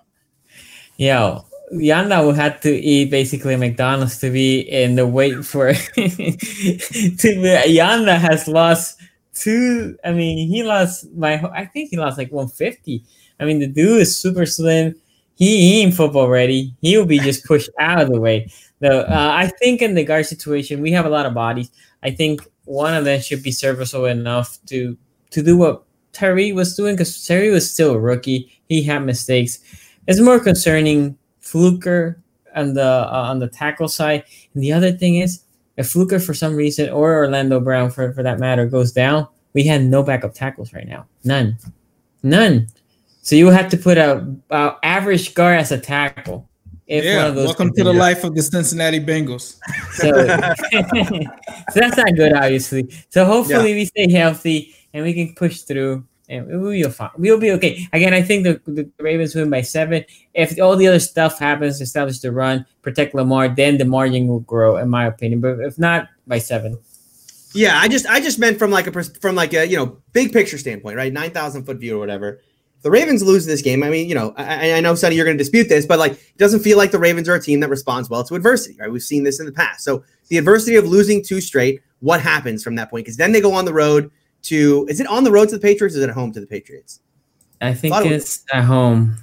Yo, Yanda will have to eat basically McDonald's to be in the weight for to be, Yanda has lost two I mean he lost my I think he lost like 150. I mean the dude is super slim. He, he ain't football ready. He will be just pushed out of the way. No, uh, I think in the guard situation we have a lot of bodies. I think one of them should be serviceable enough to to do what Terry was doing because Terry was still a rookie. He had mistakes. It's more concerning Fluker on the uh, on the tackle side. And the other thing is, if Fluker for some reason or Orlando Brown for, for that matter goes down, we had no backup tackles right now. None, none. So you have to put a, a average guard as a tackle. If yeah, welcome to the life of the Cincinnati Bengals. So, so that's not good, obviously. So hopefully we stay healthy and we can push through, and we'll be fine. We'll be okay. Again, I think the, the Ravens win by seven. If all the other stuff happens, establish the run, protect Lamar, then the margin will grow, in my opinion. But if not, by seven. Yeah, I just I just meant from like a from like a you know big picture standpoint, right? Nine thousand foot view or whatever. The Ravens lose this game. I mean, you know, I, I know Sonny, you're going to dispute this, but like, it doesn't feel like the Ravens are a team that responds well to adversity. Right? We've seen this in the past. So the adversity of losing two straight, what happens from that point? Because then they go on the road to. Is it on the road to the Patriots? or Is it at home to the Patriots? I think it's at home.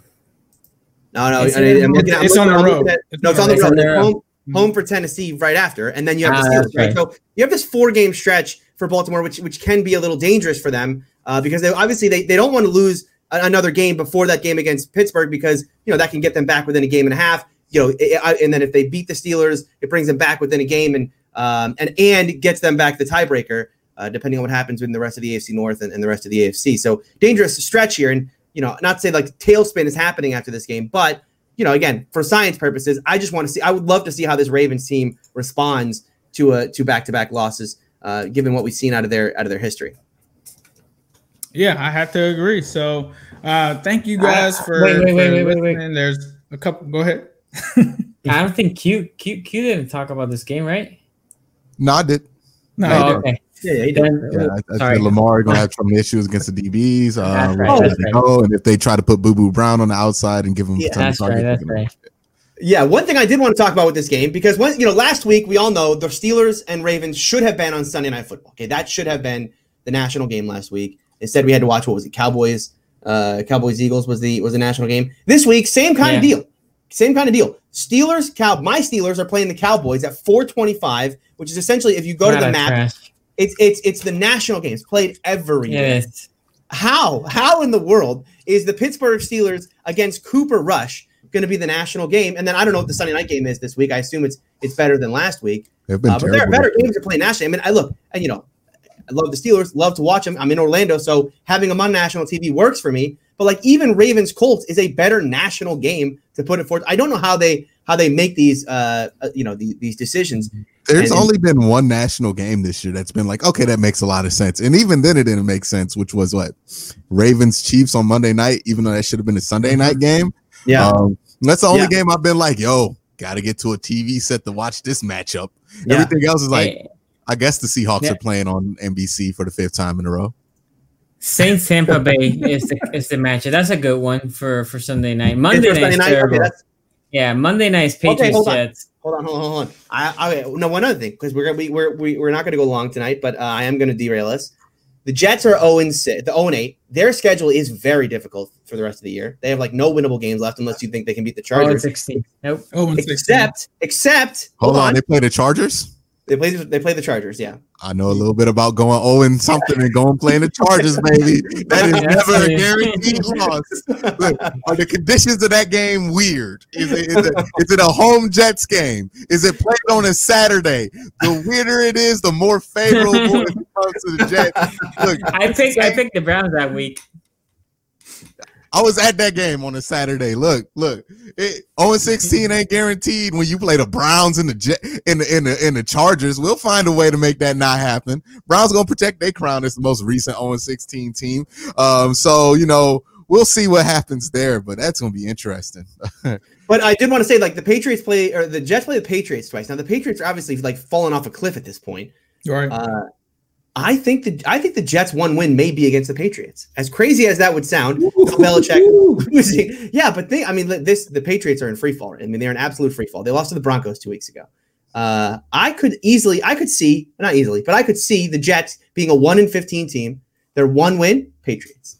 No, no, It's I looking it's on the road. at- It's no, it's on the road. home, Mhm. home for Tennessee right after, and then you have the Ah, Steelers. Right? right. So you have this four game stretch for Baltimore, which which can be a little dangerous for them uh, because they obviously they, they don't want to lose another game before that game against Pittsburgh because you know that can get them back within a game and a half. You know, i- i- and then if they beat the Steelers, it brings them back within a game and um, and and gets them back the tiebreaker. Uh, depending on what happens in the rest of the AFC North and, and the rest of the AFC. So dangerous stretch here. And, you know, not to say like tailspin is happening after this game, but, you know, again, for science purposes, I just want to see, I would love to see how this Ravens team responds to a, to back-to-back losses, uh, given what we've seen out of their, out of their history. Yeah, I have to agree. So uh thank you guys I- for, wait, wait, for wait, wait, wait, wait. listening. There's a couple go ahead. I don't think Q Q Q didn't talk about this game, right? No, I did. No, Yeah, Oh, you did. okay. Yeah, yeah, he did. Then, Yeah, I, I sorry. think Lamar gonna have some issues against the DBs. Um, That's right, that's right. go, and if they try to put Boo Boo Brown on the outside and give him Yeah, a ton of That's right. That's right. Yeah, one thing I did want to talk about with this game because when you know last week we all know the Steelers and Ravens should have been on Sunday Night Football. Okay, that should have been the national game last week. Instead, we had to watch what was it? Cowboys, uh, Cowboys Eagles was the was the national game. This week, same kind of deal. Same kind of deal. Steelers, Cow. My Steelers are playing the Cowboys at 425, which is essentially if you go to the map, trash. it's it's it's the national games played every day Yes. how how in the world is the Pittsburgh Steelers against Cooper Rush going to be the national game? And then I don't know what the Sunday night game is this week. I assume it's it's better than last week. They've been Uh, but there are better games to play nationally. I mean, I look, and you know, I love the Steelers, love to watch them. I'm in Orlando, so having them on national TV works for me. But like even Ravens Colts is a better national game to put it forth. I don't know how they how they make these uh, uh you know these, these decisions. There's and- only been one national game this year that's been like, okay, that makes a lot of sense. And even then, it didn't make sense, which was what Ravens Chiefs on Monday night, even though that should have been a Sunday night game. Yeah, Um, that's the only Yeah. game I've been like, yo, got to get to a TV set to watch this matchup. Yeah. Everything else is like, Hey, I guess the Seahawks Yeah. are playing on NBC for the fifth time in a row. Saints Tampa Bay is the is the matchup. That's a good one for for Sunday night. Monday there night Sunday night? Okay, yeah, Monday night is Okay, Patriots hold on. Jets. hold on, hold on, hold on. I, I no one other thing because we're gonna we, we're we, we're not gonna go long tonight, but uh, I am gonna derail us. The Jets are 0 and 6, the 0 and 8. Their schedule is very difficult for the rest of the year. They have like no winnable games left unless you think they can beat the Oh, Chargers. 16. Nope. Oh, and 16. except, except, Hold, on. they play the Chargers. They play they play the Chargers, yeah. I know a little bit about going 0 and something and going playing the Chargers, baby. That is That's never a it. guaranteed loss. Look, are the conditions of that game weird? Is it, is, it, is it a home Jets game? Is it played on a Saturday? The weirder it is, the more favorable it comes to the Jets. Look, I picked I picked the Browns that week. I was at that game on a Saturday. Look, look, it, 0 and 16 ain't guaranteed when you play the Browns and the Jet in the in the in the Chargers. We'll find a way to make that not happen. Browns gonna protect their crown as the most recent 0 and 16 team. Um, so you know we'll see what happens there, but that's gonna be interesting. But I did want to say, like the Patriots play or the Jets play the Patriots twice. Now the Patriots are obviously like falling off a cliff at this point. Right. Uh, I think the I think the Jets' one win may be against the Patriots. As crazy as that would sound, Bill Belichick losing. Yeah, but they I mean this the Patriots are in free fall. I mean they're in absolute free fall. They lost to the Broncos two weeks ago. Uh, I could easily I could see not easily, but I could see the Jets being a one in fifteen team. Their one win, Patriots.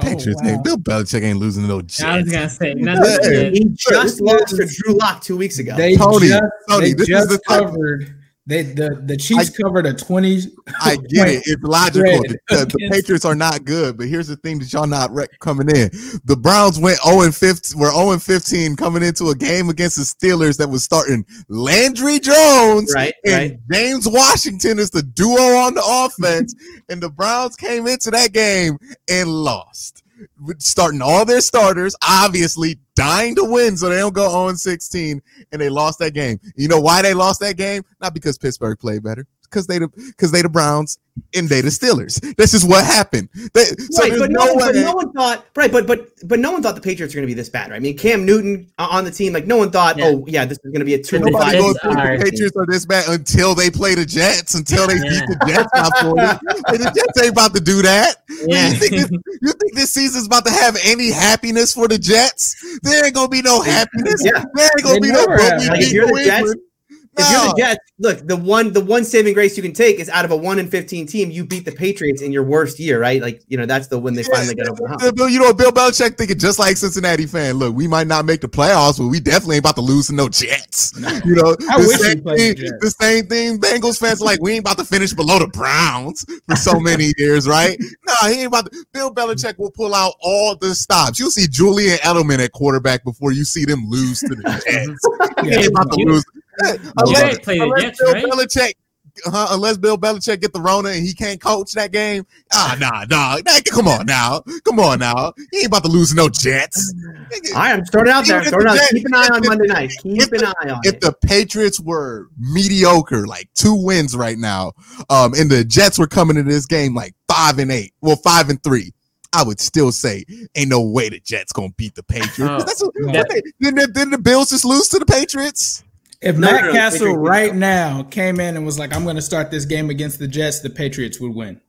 Patriots wow. ain't Bill Belichick ain't losing no Jets. I was gonna say not Hey. He just lost to Drew Lock two weeks ago. They Tony, just, Tony, they this is just the type- covered. They the the Chiefs covered a twenty. I get it. It's logical. Spread The, the- the Patriots are not good, but here's the thing that y'all not rec- coming in. The Browns went 0 and 15. Were 0 and 15 coming into a game against the Steelers that was starting Landry Jones right, and right. James Washington is the duo on the offense, and the Browns came into that game and lost. Starting all their starters, obviously dying to win, so they don't go 0 and 16, and they lost that game. You know why they lost that game? Not because Pittsburgh played better, because they the because they the Browns and they the Steelers. This is what happened. They, so right, there's but no, no, but no one thought right, but but but no one thought the Patriots were going to be this bad, right? I mean, Cam Newton uh, on the team, like no one thought, Yeah. oh yeah, this is going to be a two Nobody Jets goes five. the Patriots are this bad until they play the Jets, until they beat Yeah. the Jets by 40. And the Jets ain't about to do that. Yeah. You, think this, you think this season's about to have any happiness for the Jets? There ain't gonna be no happiness. Yeah. There ain't gonna They be no never but have. we Like, if you're the Jets, England. If you're the Jets, look the one the one saving grace you can take is out of a one in fifteen team, you beat the Patriots in your worst year, right? Like you know that's the when they finally get over the hump. Bill, you know, Bill Belichick thinking just like Cincinnati fan. Look, we might not make the playoffs, but we definitely ain't about to lose to no Jets. You know, I the wish same, thing, the Jets. same thing. Bengals fans are like we ain't about to finish below the Browns for so many years, right? No, he ain't about to. Bill Belichick will pull out all the stops. You'll see Julian Edelman at quarterback before you see them lose to the Jets. He ain't about to lose. You Unless, guys unless Jets, Bill right? Belichick, uh, unless Bill Belichick get the Rona and he can't coach that game, ah, nah, nah, nah, come on now, come on now, he ain't about to lose no Jets. All right, I'm throwing it out there. Even if Throwing the out. Jets- Keep an eye on Monday night. Keep if an eye on If it. the Patriots were mediocre, like two wins right now, um, and the Jets were coming into this game like five and eight, well, five and three. I would still say, ain't no way the Jets gonna beat the Patriots. Oh, That's what, that- what they, didn't, didn't the Bills just lose to the Patriots? If No, Matt no, no, Castle Patriots right now came in and was like, "I'm going to start this game against the Jets," the Patriots would win.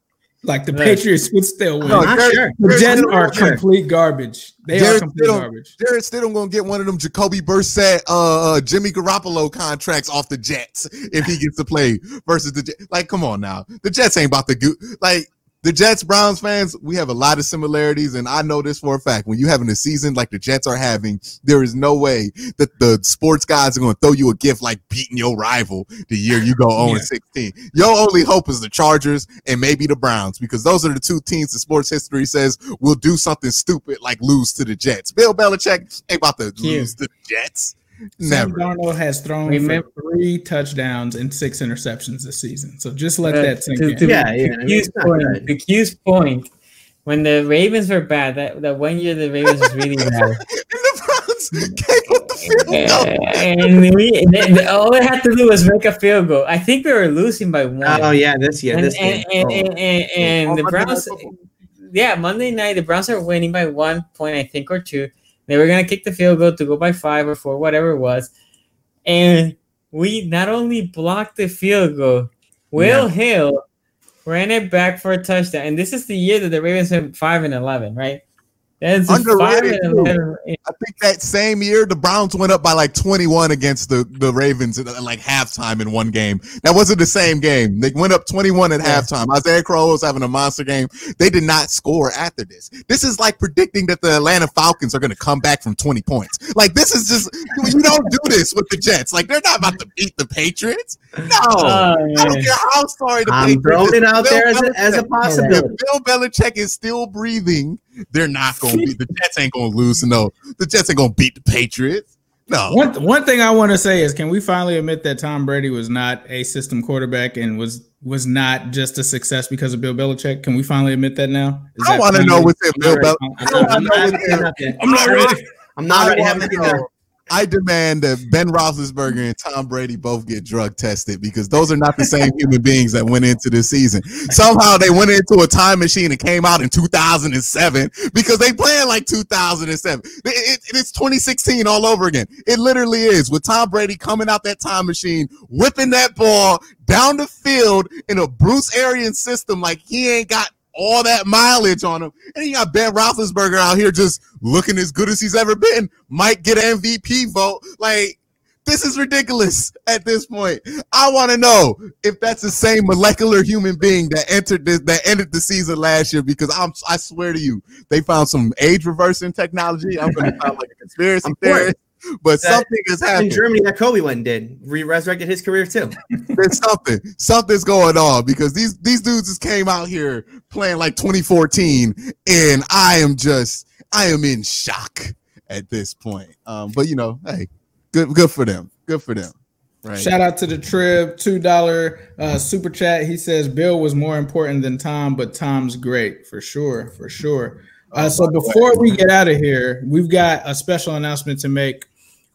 Like the Right. Patriots would still win. No, I'm Jarrett- sure. the Jets Jarrett- are complete garbage. They are Jarrett complete Stidham- garbage. Jarrett Stidham gonna get one of them Jacoby Brissett, uh, uh, Jimmy Garoppolo contracts off the Jets if he gets to play versus the Jets. Like, come on now, the Jets ain't about to go. Like, the Jets Browns fans, we have a lot of similarities, and I know this for a fact. When you having a season like the Jets are having, there is no way that the sports guys are going to throw you a gift like beating your rival the year you go 0 Yeah. 16. Your only hope is the Chargers and maybe the Browns because those are the two teams that sports history says will do something stupid like lose to the Jets. Bill Belichick ain't about to lose to the Jets. Sam Darnold has thrown Remember- three touchdowns and six interceptions this season. So just let Uh, that sink to, in. to, Yeah, to yeah, I Q's point, good. to Q's point, when the Ravens were bad, that, that one year the Ravens was really bad. And the Browns can't the field goal. and we and then all they had to do was make a field goal. I think we were losing by one. Oh yeah, this year, and, this and, game. and, and, and, and Oh, the Browns, yeah, Monday night the Browns are winning by one point, I think, or two. They were gonna kick the field goal to go by five or four, whatever it was, and we not only blocked the field goal, Will Hill ran it back for a touchdown, and this is the year that the Ravens went five and eleven, right? That's five Underrated, and too. eleven. I think that same year the Browns went up by like 21 against the, the Ravens at like halftime in one game. That wasn't the same game. They went up 21 at Yeah. halftime. Isaiah Crowell was having a monster game. They did not score after this. This is like predicting that the Atlanta Falcons are going to come back from 20 points. Like this is just you don't do this with the Jets. Like they're not about to beat the Patriots. No. Oh, I don't care how sorry the I'm Patriots. throwing it out Bill there as a, as a possibility. if Bill Belichick is still breathing, they're not going to be the Jets. Ain't going to lose. No, the Jets ain't going to beat the Patriots. No, One one thing I want to say is, can we finally admit that Tom Brady was not a system quarterback and was was not just a success because of Bill Belichick? Can we finally admit that now? Is I that want to finally- know what's in I'm Bill not ready. Belichick. I'm I not wanna know ready. I'm not ready. I'm not ready. Wanna Haven't seen know. that. I demand that Ben Roethlisberger and Tom Brady both get drug tested because those are not the same human beings that went into this season. Somehow they went into a time machine and came out in 2007 because they playing like 2007. It- it- it's 2016 all over again. It literally is with Tom Brady coming out that time machine, whipping that ball down the field in a Bruce Arians system like he ain't got all that mileage on him. And you got Ben Roethlisberger out here just looking as good as he's ever been. Might get an MVP vote. Like, this is ridiculous at this point. I want to know if that's the same molecular human being that entered this, that ended the season last year. Because I'm, I swear to you, they found some age reversing technology. I'm going to sound like a conspiracy I'm for it. theorist, but That- something has happened. In. Germany, that Kobe went and did re resurrected his career too. There's something, something's going on because these these dudes just came out here playing like 2014, and I am just I am in shock at this point. Um, but you know, hey, good good for them, good for them. Right? Shout out to the Trib, two dollar uh, super chat. He says Bill was more important than Tom, but Tom's great for sure, for sure. Uh, so before we get out of here, we've got a special announcement to make.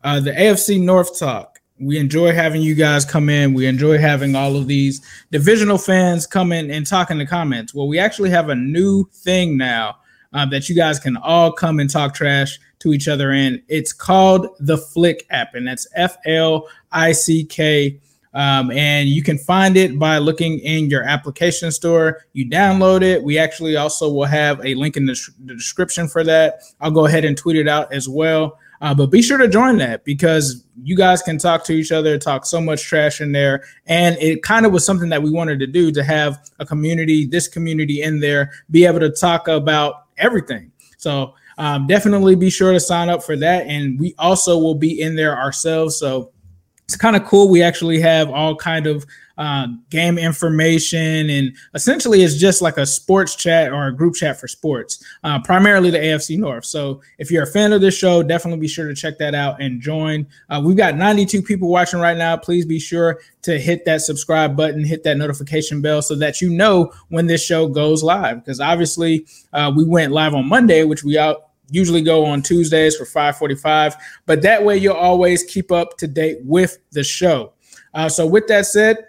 Uh, the AFC North talk. We enjoy having you guys come in. We enjoy having all of these divisional fans come in and talk in the comments. Well, we actually have a new thing now uh, that you guys can all come and talk trash to each other in. It's called the Flick app, and that's F L I C K. Um, and you can find it by looking in your application store. You download it. We actually also will have a link in the, the description for that. I'll go ahead and tweet it out as well. Uh, but be sure to join that because you guys can talk to each other, talk so much trash in there. And it kind of was something that we wanted to do to have a community, this community in there, be able to talk about everything. So um, definitely be sure to sign up for that. And we also will be in there ourselves. So it's kind of cool. We actually have all kind of uh, game information, and essentially it's just like a sports chat or a group chat for sports, uh, primarily the AFC North. So if you're a fan of this show, definitely be sure to check that out and join. Uh, we've got 92 people watching right now. Please be sure to hit that subscribe button, hit that notification bell, so that you know when this show goes live. Because obviously uh, we went live on Monday, which we out usually go on Tuesdays for 545. But that way you'll always keep up to date with the show. Uh, so with that said,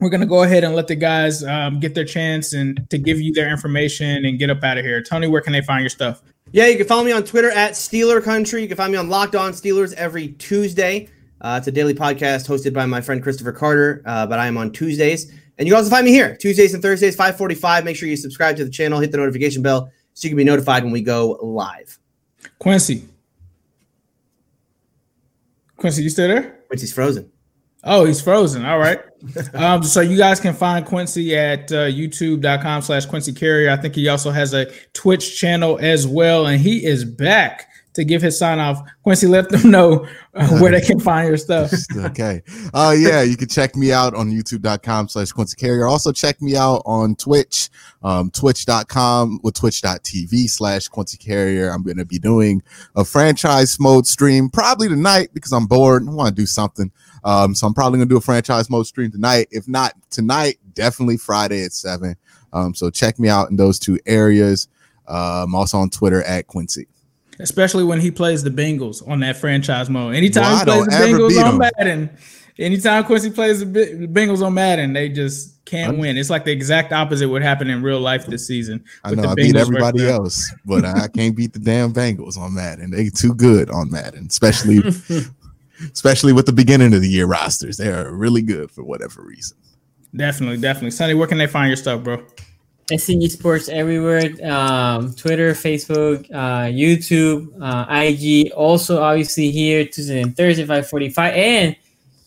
we're going to go ahead and let the guys um, get their chance and to give you their information and get up out of here. Tony, where can they find your stuff? Yeah, you can follow me on Twitter at Steeler Country. You can find me on Locked On Steelers every Tuesday. Uh, it's a daily podcast hosted by my friend Christopher Carter, uh, but I am on Tuesdays. And you can also find me here Tuesdays and Thursdays, 545. Make sure you subscribe to the channel, hit the notification bell so you can be notified when we go live. Quincy. Quincy, you still there? Quincy's frozen. Oh, he's frozen. All right. um, so you guys can find Quincy at uh, youtube.com slash Quincy Carrier. I think he also has a Twitch channel as well, and he is back to give his sign off. Quincy, let them know uh, where they can find your stuff. okay. Uh yeah, you can check me out on youtube.com slash Quincy Carrier. Also check me out on Twitch, um, twitch.com with twitch.tv slash Quincy Carrier. I'm gonna be doing a franchise mode stream probably tonight because I'm bored and I want to do something. Um, so I'm probably gonna do a franchise mode stream tonight. If not tonight, definitely Friday at seven. Um, so check me out in those two areas. Um, also on Twitter at Quincy. Especially when he plays the Bengals on that franchise mode. Anytime Well, he plays the Bengals on. Madden, anytime Quincy plays the Bengals on Madden, they just can't I'm- win. It's like the exact opposite would happen in real life this season. I know I beat everybody else, but I can't beat the damn Bengals on Madden. They too good on Madden, especially especially with the beginning of the year rosters. They are really good for whatever reason. Definitely, definitely. Sonny, where can they find your stuff, bro? SCG Sports everywhere um, Twitter, Facebook, uh, YouTube, uh, IG. Also, obviously, here Tuesday and Thursday, 545. And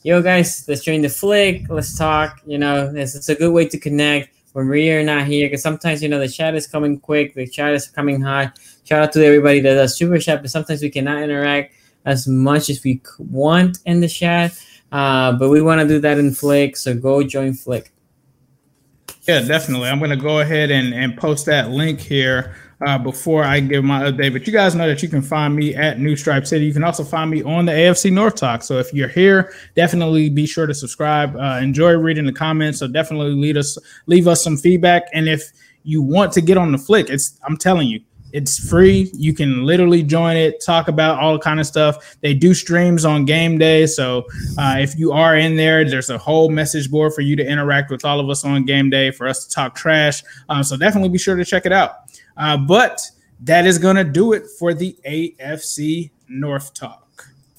yo, guys, let's join the flick. Let's talk. You know, it's, it's a good way to connect when we are not here because sometimes, you know, the chat is coming quick, the chat is coming hot. Shout out to everybody that does super chat, but sometimes we cannot interact as much as we want in the chat. Uh, but we want to do that in Flick, so go join Flick. Yeah, definitely. I'm going to go ahead and, and post that link here uh, before I give my update. But you guys know that you can find me at New Stripe City. You can also find me on the AFC North Talk. So if you're here, definitely be sure to subscribe. Uh, enjoy reading the comments. So definitely leave us leave us some feedback. And if you want to get on the flick, it's I'm telling you, it's free. You can literally join it, talk about all kind of stuff. They do streams on game day. So uh, if you are in there, there's a whole message board for you to interact with all of us on game day for us to talk trash. Um, so definitely be sure to check it out. Uh, but that is going to do it for the AFC North Talk.